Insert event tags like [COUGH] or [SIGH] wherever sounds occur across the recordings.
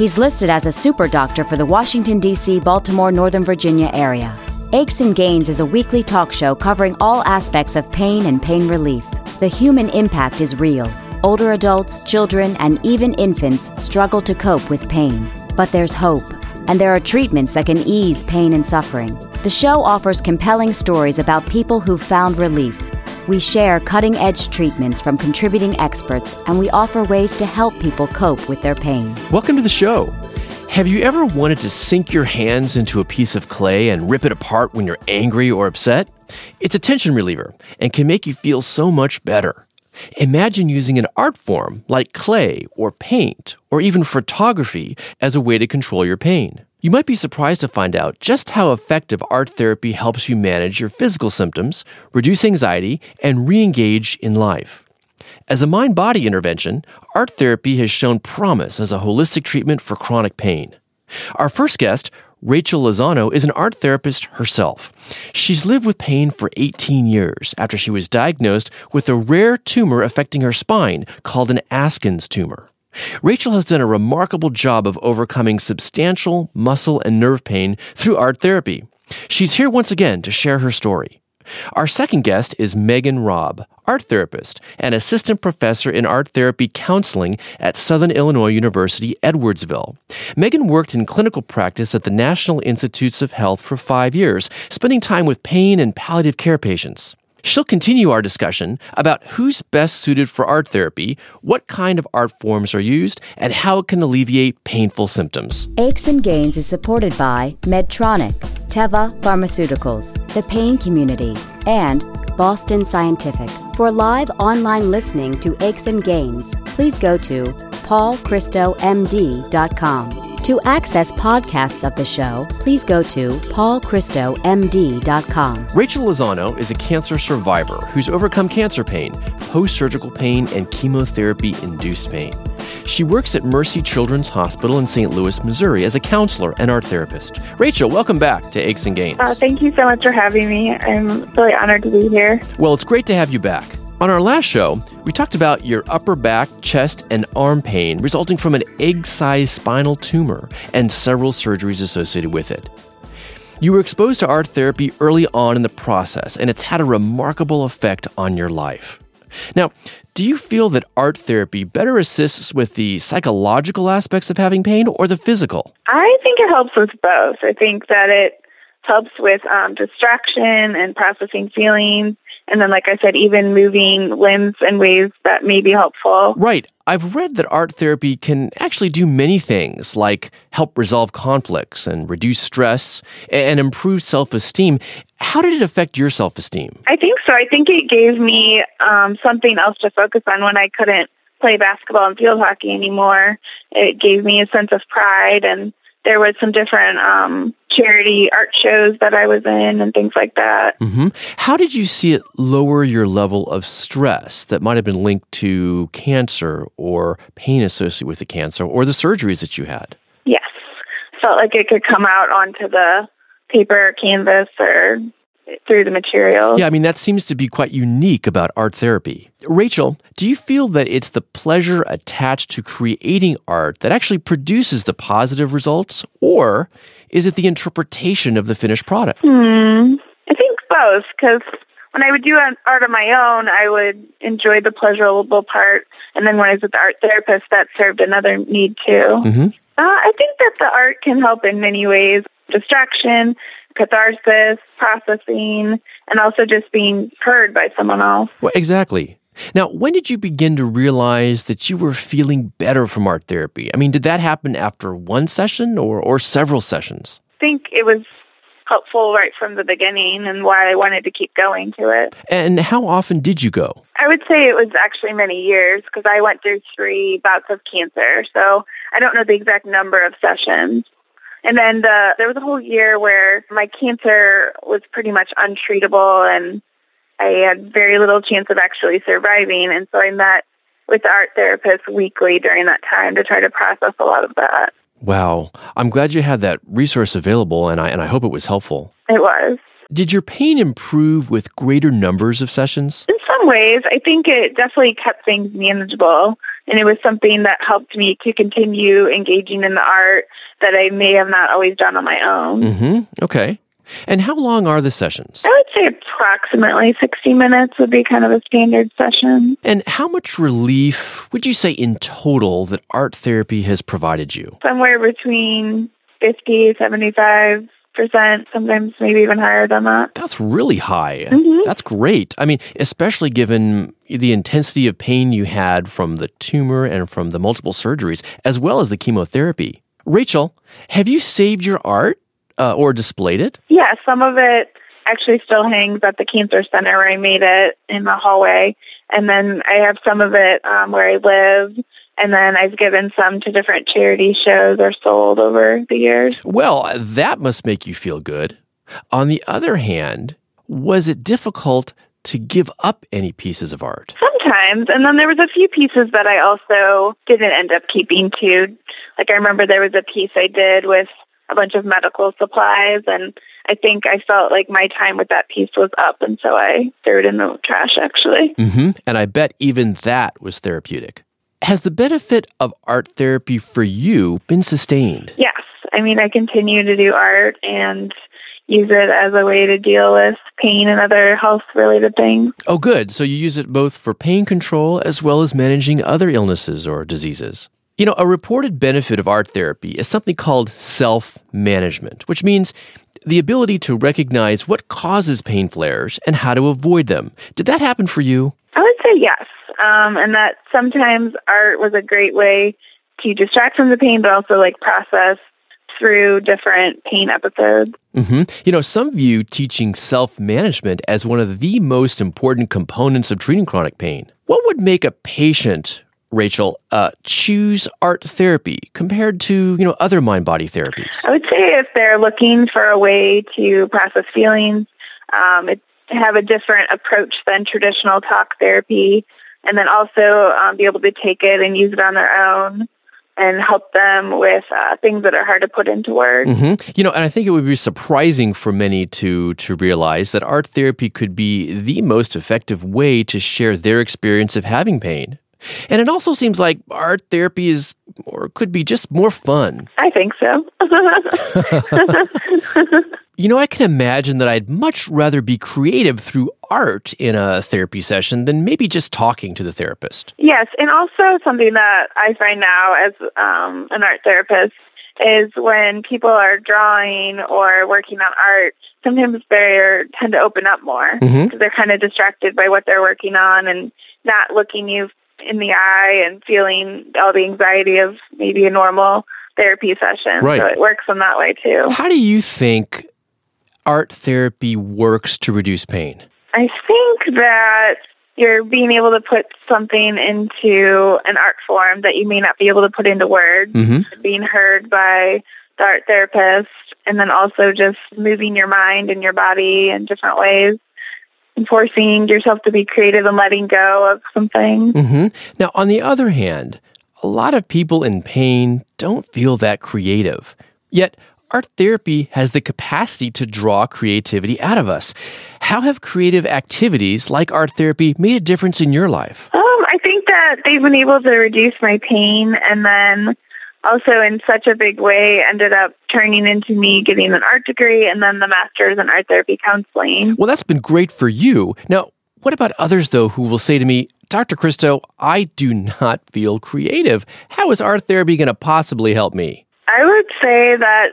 He's listed as a super doctor for the Washington, D.C., Baltimore, Northern Virginia area. Aches and Gains is a weekly talk show covering all aspects of pain and pain relief. The human impact is real. Older adults, children, and even infants struggle to cope with pain. But there's hope, and there are treatments that can ease pain and suffering. The show offers compelling stories about people who've found relief. We share cutting edge treatments from contributing experts, and we offer ways to help people cope with their pain. Welcome to the show. Have you ever wanted to sink your hands into a piece of clay and rip it apart when you're angry or upset? It's a tension reliever and can make you feel so much better. Imagine using an art form like clay or paint or even photography as a way to control your pain. You might be surprised to find out just how effective art therapy helps you manage your physical symptoms, reduce anxiety, and re engage in life. As a mind body intervention, art therapy has shown promise as a holistic treatment for chronic pain. Our first guest, Rachel Lozano, is an art therapist herself. She's lived with pain for 18 years after she was diagnosed with a rare tumor affecting her spine called an Askin's tumor. Rachel has done a remarkable job of overcoming substantial muscle and nerve pain through art therapy. She's here once again to share her story. Our second guest is Megan Robb, art therapist and assistant professor in art therapy counseling at Southern Illinois University, Edwardsville. Megan worked in clinical practice at the National Institutes of Health for five years, spending time with pain and palliative care patients. She'll continue our discussion about who's best suited for art therapy, what kind of art forms are used, and how it can alleviate painful symptoms. Aches and Gains is supported by Medtronic, Teva Pharmaceuticals, the Pain Community, and Boston Scientific. For live online listening to Aches and Gains, please go to paulchristomd.com. To access podcasts of the show, please go to paulchristomd.com. Rachel Lozano is a cancer survivor who's overcome cancer pain, post surgical pain, and chemotherapy induced pain. She works at Mercy Children's Hospital in St. Louis, Missouri as a counselor and art therapist. Rachel, welcome back to Aches and Gains. Uh, thank you so much for having me. I'm really honored to be here. Well, it's great to have you back. On our last show, we talked about your upper back, chest, and arm pain resulting from an egg sized spinal tumor and several surgeries associated with it. You were exposed to art therapy early on in the process, and it's had a remarkable effect on your life. Now, do you feel that art therapy better assists with the psychological aspects of having pain or the physical? I think it helps with both. I think that it helps with um, distraction and processing feelings and then, like I said, even moving limbs in ways that may be helpful. Right. I've read that art therapy can actually do many things, like help resolve conflicts and reduce stress and improve self esteem. How did it affect your self esteem? I think so. I think it gave me um, something else to focus on when I couldn't play basketball and field hockey anymore. It gave me a sense of pride and there was some different um, charity art shows that I was in and things like that. Mm-hmm. How did you see it lower your level of stress that might have been linked to cancer or pain associated with the cancer or the surgeries that you had? Yes. Felt like it could come out onto the paper, canvas, or through the material. Yeah, I mean, that seems to be quite unique about art therapy. Rachel, do you feel that it's the pleasure attached to creating art that actually produces the positive results, or is it the interpretation of the finished product? Hmm. I think both, because when I would do art on my own, I would enjoy the pleasurable part. And then when I was with the art therapist, that served another need too. Mm-hmm. Uh, I think that the art can help in many ways distraction, catharsis, processing, and also just being heard by someone else. Well, exactly. Now, when did you begin to realize that you were feeling better from art therapy? I mean, did that happen after one session or, or several sessions? I think it was helpful right from the beginning and why I wanted to keep going to it. And how often did you go? I would say it was actually many years because I went through three bouts of cancer. So I don't know the exact number of sessions, And then the, there was a whole year where my cancer was pretty much untreatable and I had very little chance of actually surviving. And so I met with the art therapist weekly during that time to try to process a lot of that. Wow. I'm glad you had that resource available and I and I hope it was helpful. It was. Did your pain improve with greater numbers of sessions? In some ways, I think it definitely kept things manageable and it was something that helped me to continue engaging in the art that I may have not always done on my own. Mhm. Okay. And how long are the sessions? I would say approximately 60 minutes would be kind of a standard session. And how much relief would you say in total that art therapy has provided you? Somewhere between 50, 75 percent, sometimes maybe even higher than that. That's really high. Mhm. That's great. I mean, especially given the intensity of pain you had from the tumor and from the multiple surgeries, as well as the chemotherapy. Rachel, have you saved your art uh, or displayed it? Yeah, some of it actually still hangs at the cancer center where I made it in the hallway. And then I have some of it um, where I live. And then I've given some to different charity shows or sold over the years. Well, that must make you feel good. On the other hand, was it difficult to give up any pieces of art? Sometimes. And then there was a few pieces that I also didn't end up keeping too. Like I remember there was a piece I did with a bunch of medical supplies and I think I felt like my time with that piece was up and so I threw it in the trash actually. Mm-hmm. And I bet even that was therapeutic. Has the benefit of art therapy for you been sustained? Yes. I mean I continue to do art and use it as a way to deal with pain and other health related things. Oh, good. So you use it both for pain control as well as managing other illnesses or diseases. You know, a reported benefit of art therapy is something called self management, which means the ability to recognize what causes pain flares and how to avoid them. Did that happen for you? I would say yes. Um, and that sometimes art was a great way to distract from the pain, but also like process through different pain episodes. hmm You know, some view teaching self management as one of the most important components of treating chronic pain. What would make a patient, Rachel, uh, choose art therapy compared to, you know, other mind body therapies? I would say if they're looking for a way to process feelings, um, it, have a different approach than traditional talk therapy, and then also um, be able to take it and use it on their own and help them with uh, things that are hard to put into words. hmm You know, and I think it would be surprising for many to to realize that art therapy could be the most effective way to share their experience of having pain. And it also seems like art therapy is or could be just more fun. I think so. [LAUGHS] [LAUGHS] You know, I can imagine that I'd much rather be creative through art in a therapy session than maybe just talking to the therapist. Yes, and also something that I find now as um, an art therapist is when people are drawing or working on art, sometimes they tend to open up more because Mhm. they're kind of distracted by what they're working on and not looking you in the eye and feeling all the anxiety of maybe a normal therapy session. Right. So it works in that way too. How do you think art therapy works to reduce pain? I think that you're being able to put something into an art form that you may not be able to put into words, Mhm. being heard by the art therapist, and then also just moving your mind and your body in different ways, and forcing yourself to be creative and letting go of some things. hmm Now, on the other hand, a lot of people in pain don't feel that creative. Yet, art therapy has the capacity to draw creativity out of us. How have creative activities like art therapy made a difference in your life? Um, I think that they've been able to reduce my pain and then also in such a big way ended up turning into me getting an art degree and then the master's in art therapy counseling. Well, that's been great for you. Now, what about others, though, who will say to me, Dr. Christo, I do not feel creative. How is art therapy going to possibly help me? I would say that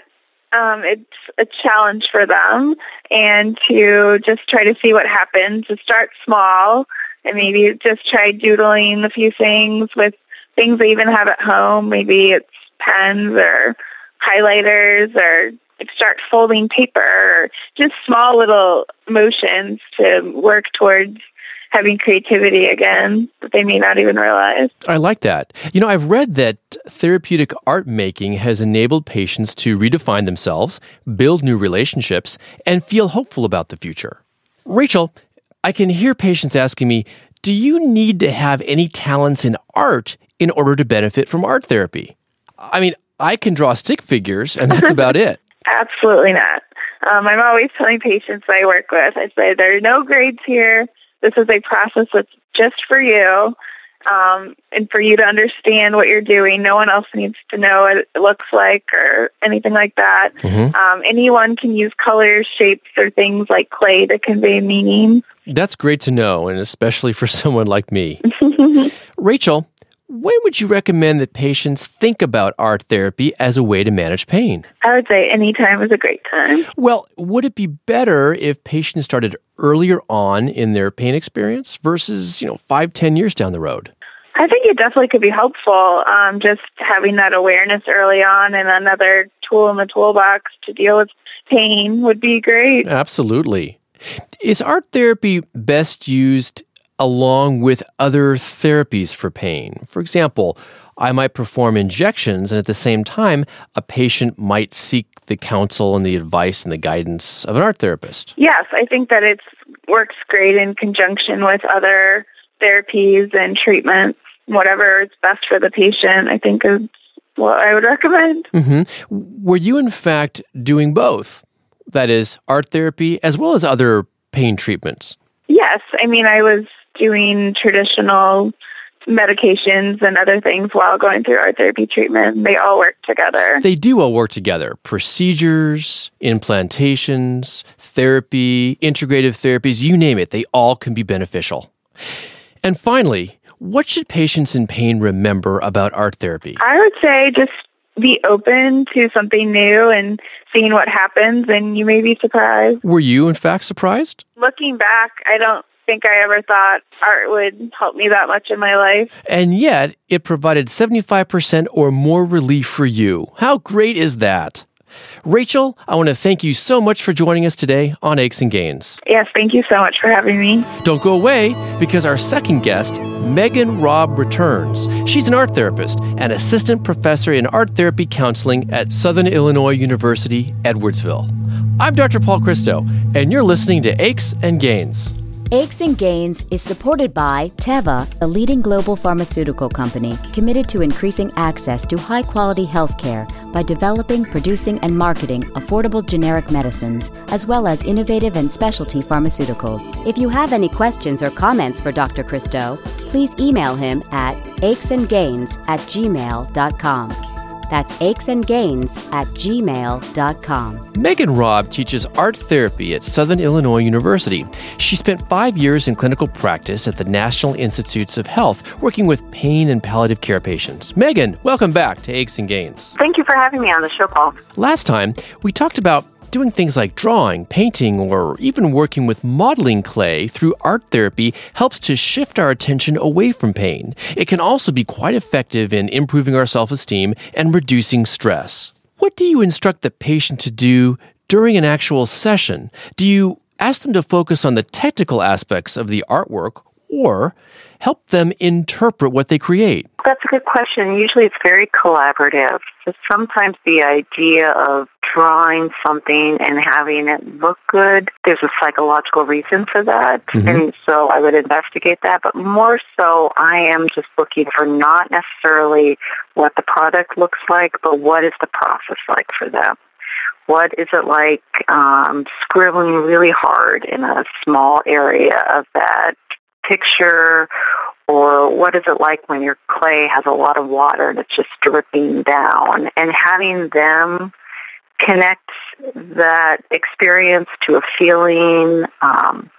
um, it's a challenge for them and to just try to see what happens, to start small and maybe just try doodling a few things with things they even have at home. Maybe it's pens or highlighters or start folding paper or just small little motions to work towards having creativity again that they may not even realize. I like that. You know, I've read that therapeutic art making has enabled patients to redefine themselves, build new relationships, and feel hopeful about the future. Rachel, I can hear patients asking me, do you need to have any talents in art in order to benefit from art therapy? I mean, I can draw stick figures, and that's about [LAUGHS] it. Absolutely not. Um, I'm always telling patients I work with, I say there are no grades here. This is a process that's just for you um, and for you to understand what you're doing. No one else needs to know what it looks like or anything like that. Mm-hmm. Um, anyone can use colors, shapes, or things like clay to convey meaning. That's great to know, and especially for [LAUGHS] someone like me. [LAUGHS] Rachel, when would you recommend that patients think about art therapy as a way to manage pain? I would say any time is a great time. Well, would it be better if patients started earlier on in their pain experience versus, you know, five, ten years down the road? I think it definitely could be helpful. Um, just having that awareness early on and another tool in the toolbox to deal with pain would be great. Absolutely. Is art therapy best used along with other therapies for pain. For example, I might perform injections, and at the same time, a patient might seek the counsel and the advice and the guidance of an art therapist. Yes, I think that it works great in conjunction with other therapies and treatments. Whatever is best for the patient, I think is what I would recommend. Mm-hmm. Were you, in fact, doing both? That is, art therapy as well as other pain treatments? Yes. I mean, I was doing traditional medications and other things while going through art therapy treatment. They all work together. They do all work together. Procedures, implantations, therapy, integrative therapies, you name it, they all can be beneficial. And finally, what should patients in pain remember about art therapy? I would say just be open to something new and seeing what happens, and you may be surprised. Were you, in fact, surprised? Looking back, I don't think I ever thought art would help me that much in my life. And yet, it provided 75% or more relief for you. How great is that? Rachel, I want to thank you so much for joining us today on Aches and Gains. Yes, thank you so much for having me. Don't go away because our second guest, Megan Robb, returns. She's an art therapist and assistant professor in art therapy counseling at Southern Illinois University, Edwardsville. I'm Dr. Paul Christo, and you're listening to Aches and Gains. Aches and Gains is supported by Teva, a leading global pharmaceutical company committed to increasing access to high quality healthcare by developing, producing, and marketing affordable generic medicines, as well as innovative and specialty pharmaceuticals. If you have any questions or comments for Dr. Christo, please email him at achesandgains at gmail.com. That's achesandgains at gmail.com. Megan Robb teaches art therapy at Southern Illinois University. She spent five years in clinical practice at the National Institutes of Health, working with pain and palliative care patients. Megan, welcome back to Aches and Gains. Thank you for having me on the show, Paul. Last time, we talked about doing things like drawing, painting, or even working with modeling clay through art therapy helps to shift our attention away from pain. It can also be quite effective in improving our self esteem and reducing stress. What do you instruct the patient to do during an actual session? Do you ask them to focus on the technical aspects of the artwork or help them interpret what they create? That's a good question. Usually it's very collaborative. So sometimes the idea of drawing something and having it look good, there's a psychological reason for that. Mm-hmm. And so I would investigate that. But more so, I am just looking for not necessarily what the product looks like, but what is the process like for them. What is it like um, scribbling really hard in a small area of that picture or what is it like when your clay has a lot of water and it's just dripping down? And having them connect that experience to a feeling um,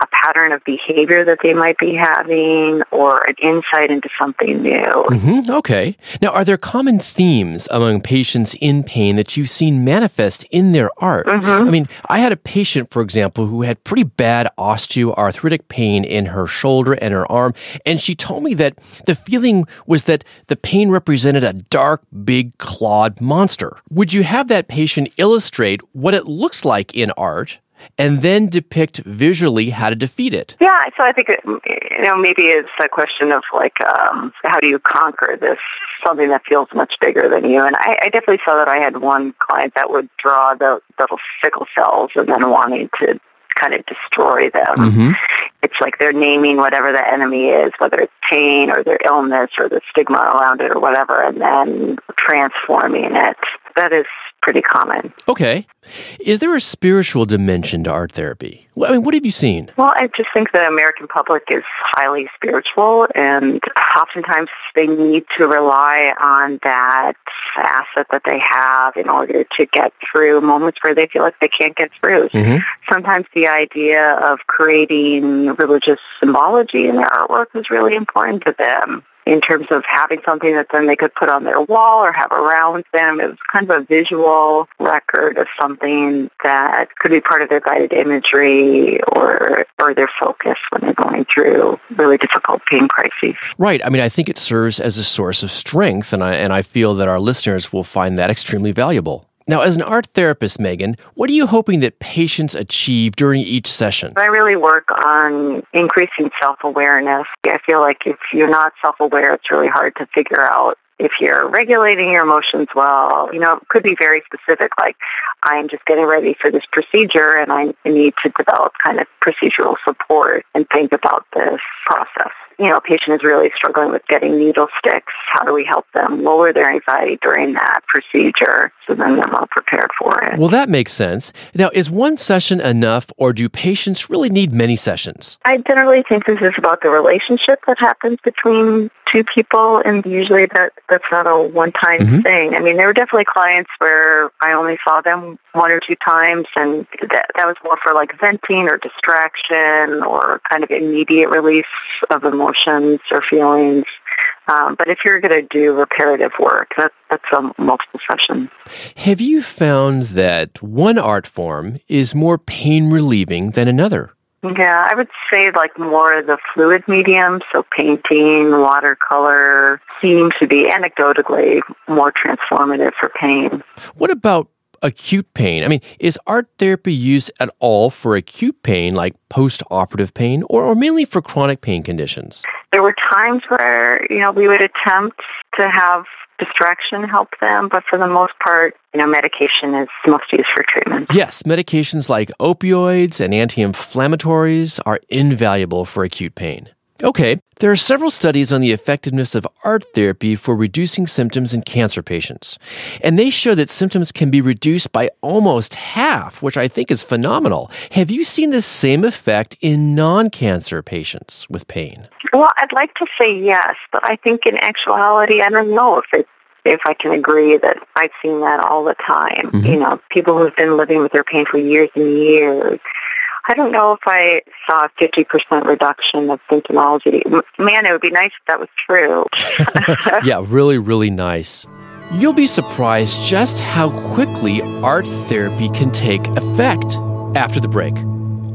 a pattern of behavior that they might be having or an insight into something new. Mm-hmm. Okay. Now, are there common themes among patients in pain that you've seen manifest in their art? Mm-hmm. I mean, I had a patient, for example, who had pretty bad osteoarthritic pain in her shoulder and her arm, and she told me that the feeling was that the pain represented a dark, big, clawed monster. Would you have that patient illustrate what it looks like in art and then depict visually how to defeat it. Yeah, so I think you know maybe it's a question of like um, how do you conquer this something that feels much bigger than you. And I, I definitely saw that I had one client that would draw the little sickle cells and then wanting to kind of destroy them. Mm-hmm. It's like they're naming whatever the enemy is, whether it's pain or their illness or the stigma around it or whatever, and then transforming it. That is pretty common. Okay. Is there a spiritual dimension to art therapy? I mean, what have you seen? Well, I just think the American public is highly spiritual, and oftentimes they need to rely on that asset that they have in order to get through moments where they feel like they can't get through. Mm-hmm. Sometimes the idea of creating religious symbology in their artwork is really important to them in terms of having something that then they could put on their wall or have around them. It was kind of a visual record of something that could be part of their guided imagery or or their focus when they're going through really difficult pain crises. Right. I mean, I think it serves as a source of strength, and I and I feel that our listeners will find that extremely valuable. Now, as an art therapist, Megan, what are you hoping that patients achieve during each session? I really work on increasing self awareness. I feel like if you're not self aware, it's really hard to figure out if you're regulating your emotions well, you know, it could be very specific, like I'm just getting ready for this procedure and I need to develop kind of procedural support and think about this process you know, a patient is really struggling with getting needle sticks, how do we help them lower their anxiety during that procedure so then they're more prepared for it? Well, that makes sense. Now, is one session enough or do patients really need many sessions? I generally think this is about the relationship that happens between two people, and usually that that's not a one time mm-hmm. thing. I mean, there were definitely clients where I only saw them one or two times, and that that was more for like venting or distraction or kind of immediate release of emotions or feelings. Um, but if you're going to do reparative work, that, that's a multiple session. Have you found that one art form is more pain relieving than another? Yeah, I would say like more of the fluid medium, so painting, watercolor seem to be anecdotally more transformative for pain. What about acute pain? I mean, is art therapy used at all for acute pain, like post operative pain, or, or mainly for chronic pain conditions? There were times where, you know, we would attempt to have distraction help them, but for the most part, you know, medication is most used for treatment. Yes, medications like opioids and anti inflammatories are invaluable for acute pain. Okay, there are several studies on the effectiveness of art therapy for reducing symptoms in cancer patients. And they show that symptoms can be reduced by almost half, which I think is phenomenal. Have you seen the same effect in non cancer patients with pain? Well, I'd like to say yes, but I think in actuality, I don't know if it if I can agree that I've seen that all the time. Mm-hmm. You know, people who've been living with their pain for years and years I don't know if I saw a 50% reduction of symptomology. Man, it would be nice if that was true. [LAUGHS] yeah, really, really nice. You'll be surprised just how quickly art therapy can take effect after the break.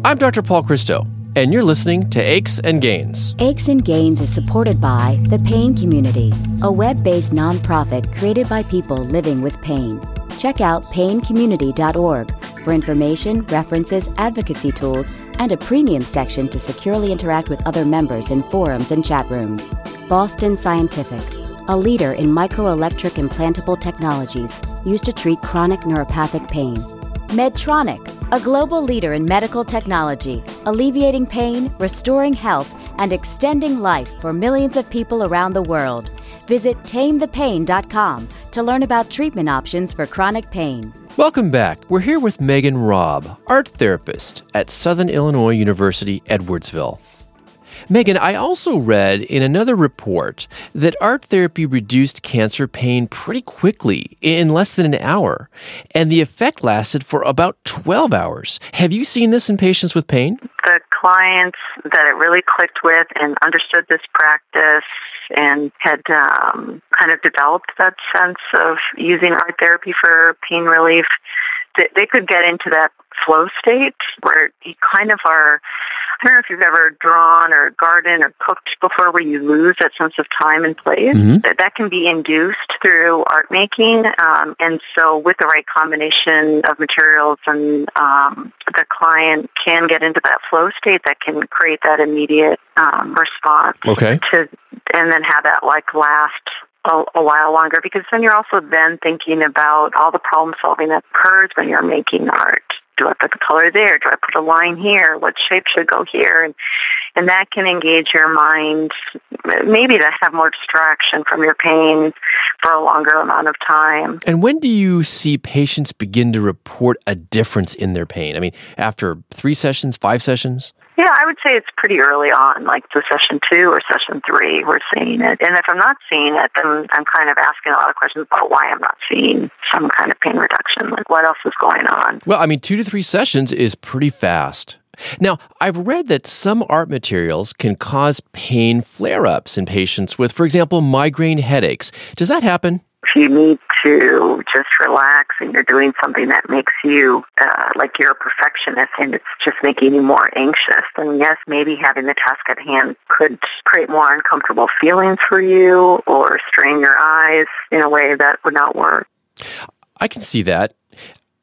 I'm Dr. Paul Christo, and you're listening to Aches and Gains. Aches and Gains is supported by The Pain Community, a web based nonprofit created by people living with pain. Check out paincommunity.org for information, references, advocacy tools, and a premium section to securely interact with other members in forums and chat rooms. Boston Scientific, a leader in microelectric implantable technologies used to treat chronic neuropathic pain. Medtronic, a global leader in medical technology, alleviating pain, restoring health, and extending life for millions of people around the world. Visit tamethepain.com to learn about treatment options for chronic pain. Welcome back. We're here with Megan Robb, art therapist at Southern Illinois University, Edwardsville. Megan, I also read in another report that art therapy reduced cancer pain pretty quickly, in less than an hour, and the effect lasted for about 12 hours. Have you seen this in patients with pain? The clients that it really clicked with and understood this practice and had um, kind of developed that sense of using art therapy for pain relief, they, they could get into that flow state where you kind of are I don't know if you've ever drawn or gardened or cooked before where you lose that sense of time and place. Mm-hmm. That, that can be induced through art making. Um, and so with the right combination of materials and um, the client can get into that flow state that can create that immediate um, response. Okay. To, and then have that like last a, a, while longer because then you're also then thinking about all the problem solving that occurs when you're making art do I put the color there? Do I put a line here? What shape should go here? And and that can engage your mind, maybe to have more distraction from your pain for a longer amount of time. And when do you see patients begin to report a difference in their pain? I mean, after three sessions, five sessions? Yeah, I would say it's pretty early on, like the session two or session three, we're seeing it. And if I'm not seeing it, then I'm kind of asking a lot of questions about why I'm not seeing some kind of pain reduction. Like, what else is going on? Well, I mean, two to three sessions is pretty fast. Now, I've read that some art materials can cause pain flare ups in patients with, for example, migraine headaches. Does that happen? If you need to just relax and you're doing something that makes you uh, like you're a perfectionist and it's just making you more anxious, then yes, maybe having the task at hand could create more uncomfortable feelings for you or strain your eyes in a way that would not work. I can see that.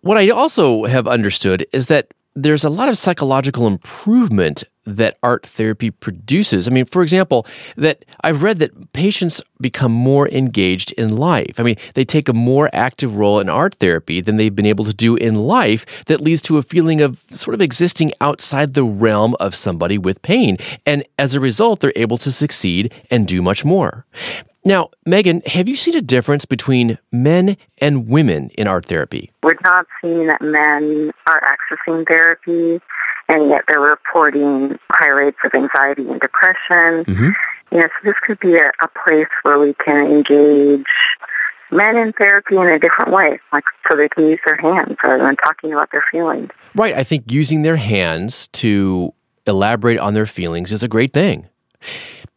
What I also have understood is that there's a lot of psychological improvement that art therapy produces. I mean, for example, that I've read that patients become more engaged in life. I mean, they take a more active role in art therapy than they've been able to do in life that leads to a feeling of sort of existing outside the realm of somebody with pain. And as a result, they're able to succeed and do much more. Now, Megan, have you seen a difference between men and women in art therapy? We're not seeing that men are accessing therapy, and yet they're reporting high rates of anxiety and depression. Mm-hmm. You know, so this could be a, a place where we can engage men in therapy in a different way, like so they can use their hands rather than talking about their feelings. Right. I think using their hands to elaborate on their feelings is a great thing.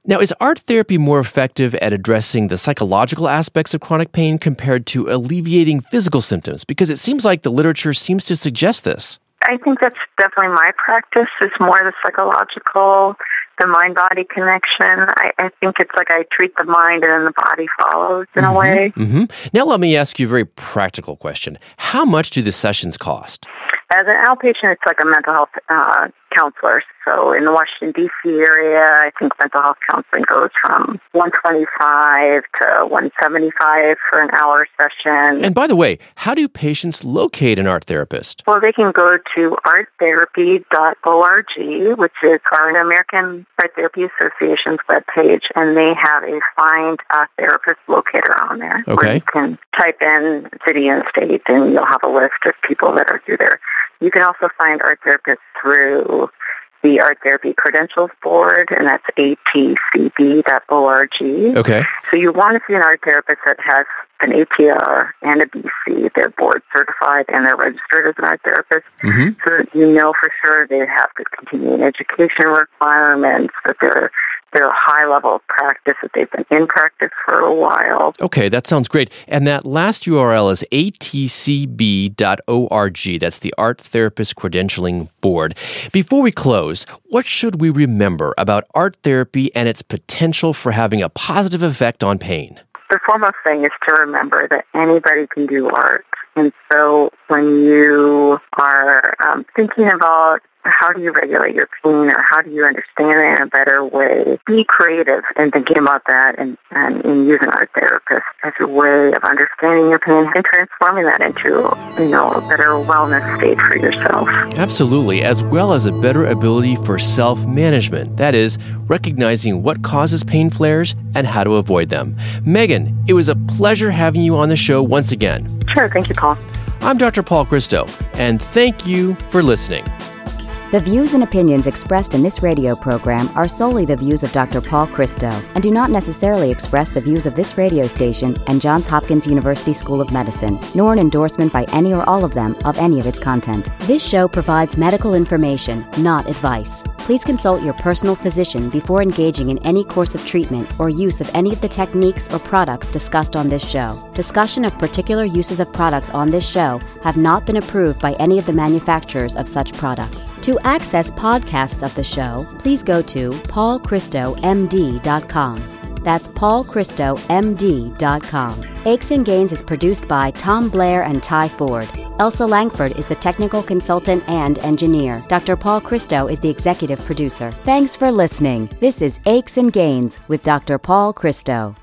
Now, is art therapy more effective at addressing the psychological aspects of chronic pain compared to alleviating physical symptoms? Because it seems like the literature seems to suggest this. I think that's definitely my practice. Is more the psychological, the mind body connection. I, I, think it's like I treat the mind and then the body follows in mm-hmm, a way. Mm-hmm. Now, let me ask you a very practical question How much do the sessions cost? As an outpatient, it's like a mental health uh, counselor. So in the Washington D.C. area, I think mental health counseling goes from 125 to 175 for an hour session. And by the way, how do patients locate an art therapist? Well, they can go to arttherapy.org, which is our American Art Therapy Association's webpage, and they have a find a therapist locator on there. Okay. Where you can type in city and state, and you'll have a list of people that are through there. You can also find art therapists through the Art Therapy Credentials Board, and that's atcb.org. Okay. So you want to see an art therapist that has an ATR and a BC. They're board certified and they're registered as an art therapist. Mm-hmm. So that you know for sure they have the continuing education requirements, that they're they're a high level of practice, that they've been in practice for a while. Okay, that sounds great. And that last URL is atcb.org. That's the Art Therapist Credentialing Board. Before we close, what should we remember about art therapy and its potential for having a positive effect on pain? The foremost thing is to remember that anybody can do art. And so when you are um, thinking about how do you regulate your pain or how do you understand it in a better way? Be creative in thinking about that and, and in using art therapist as a way of understanding your pain and transforming that into, you know, a better wellness state for yourself. Absolutely, as well as a better ability for self management. That is, recognizing what causes pain flares and how to avoid them. Megan, it was a pleasure having you on the show once again. Sure, thank you, Paul. I'm Dr. Paul Christo, and thank you for listening. The views and opinions expressed in this radio program are solely the views of Dr. Paul Christo and do not necessarily express the views of this radio station and Johns Hopkins University School of Medicine, nor an endorsement by any or all of them of any of its content. This show provides medical information, not advice. Please consult your personal physician before engaging in any course of treatment or use of any of the techniques or products discussed on this show. Discussion of particular uses of products on this show have not been approved by any of the manufacturers of such products. To access podcasts of the show, please go to paulchristomd.com. That's paulchristomd.com. Aches and Gains is produced by Tom Blair and Ty Ford. Elsa Langford is the technical consultant and engineer. Dr. Paul Christo is the executive producer. Thanks for listening. This is Aches and Gains with Dr. Paul Christo.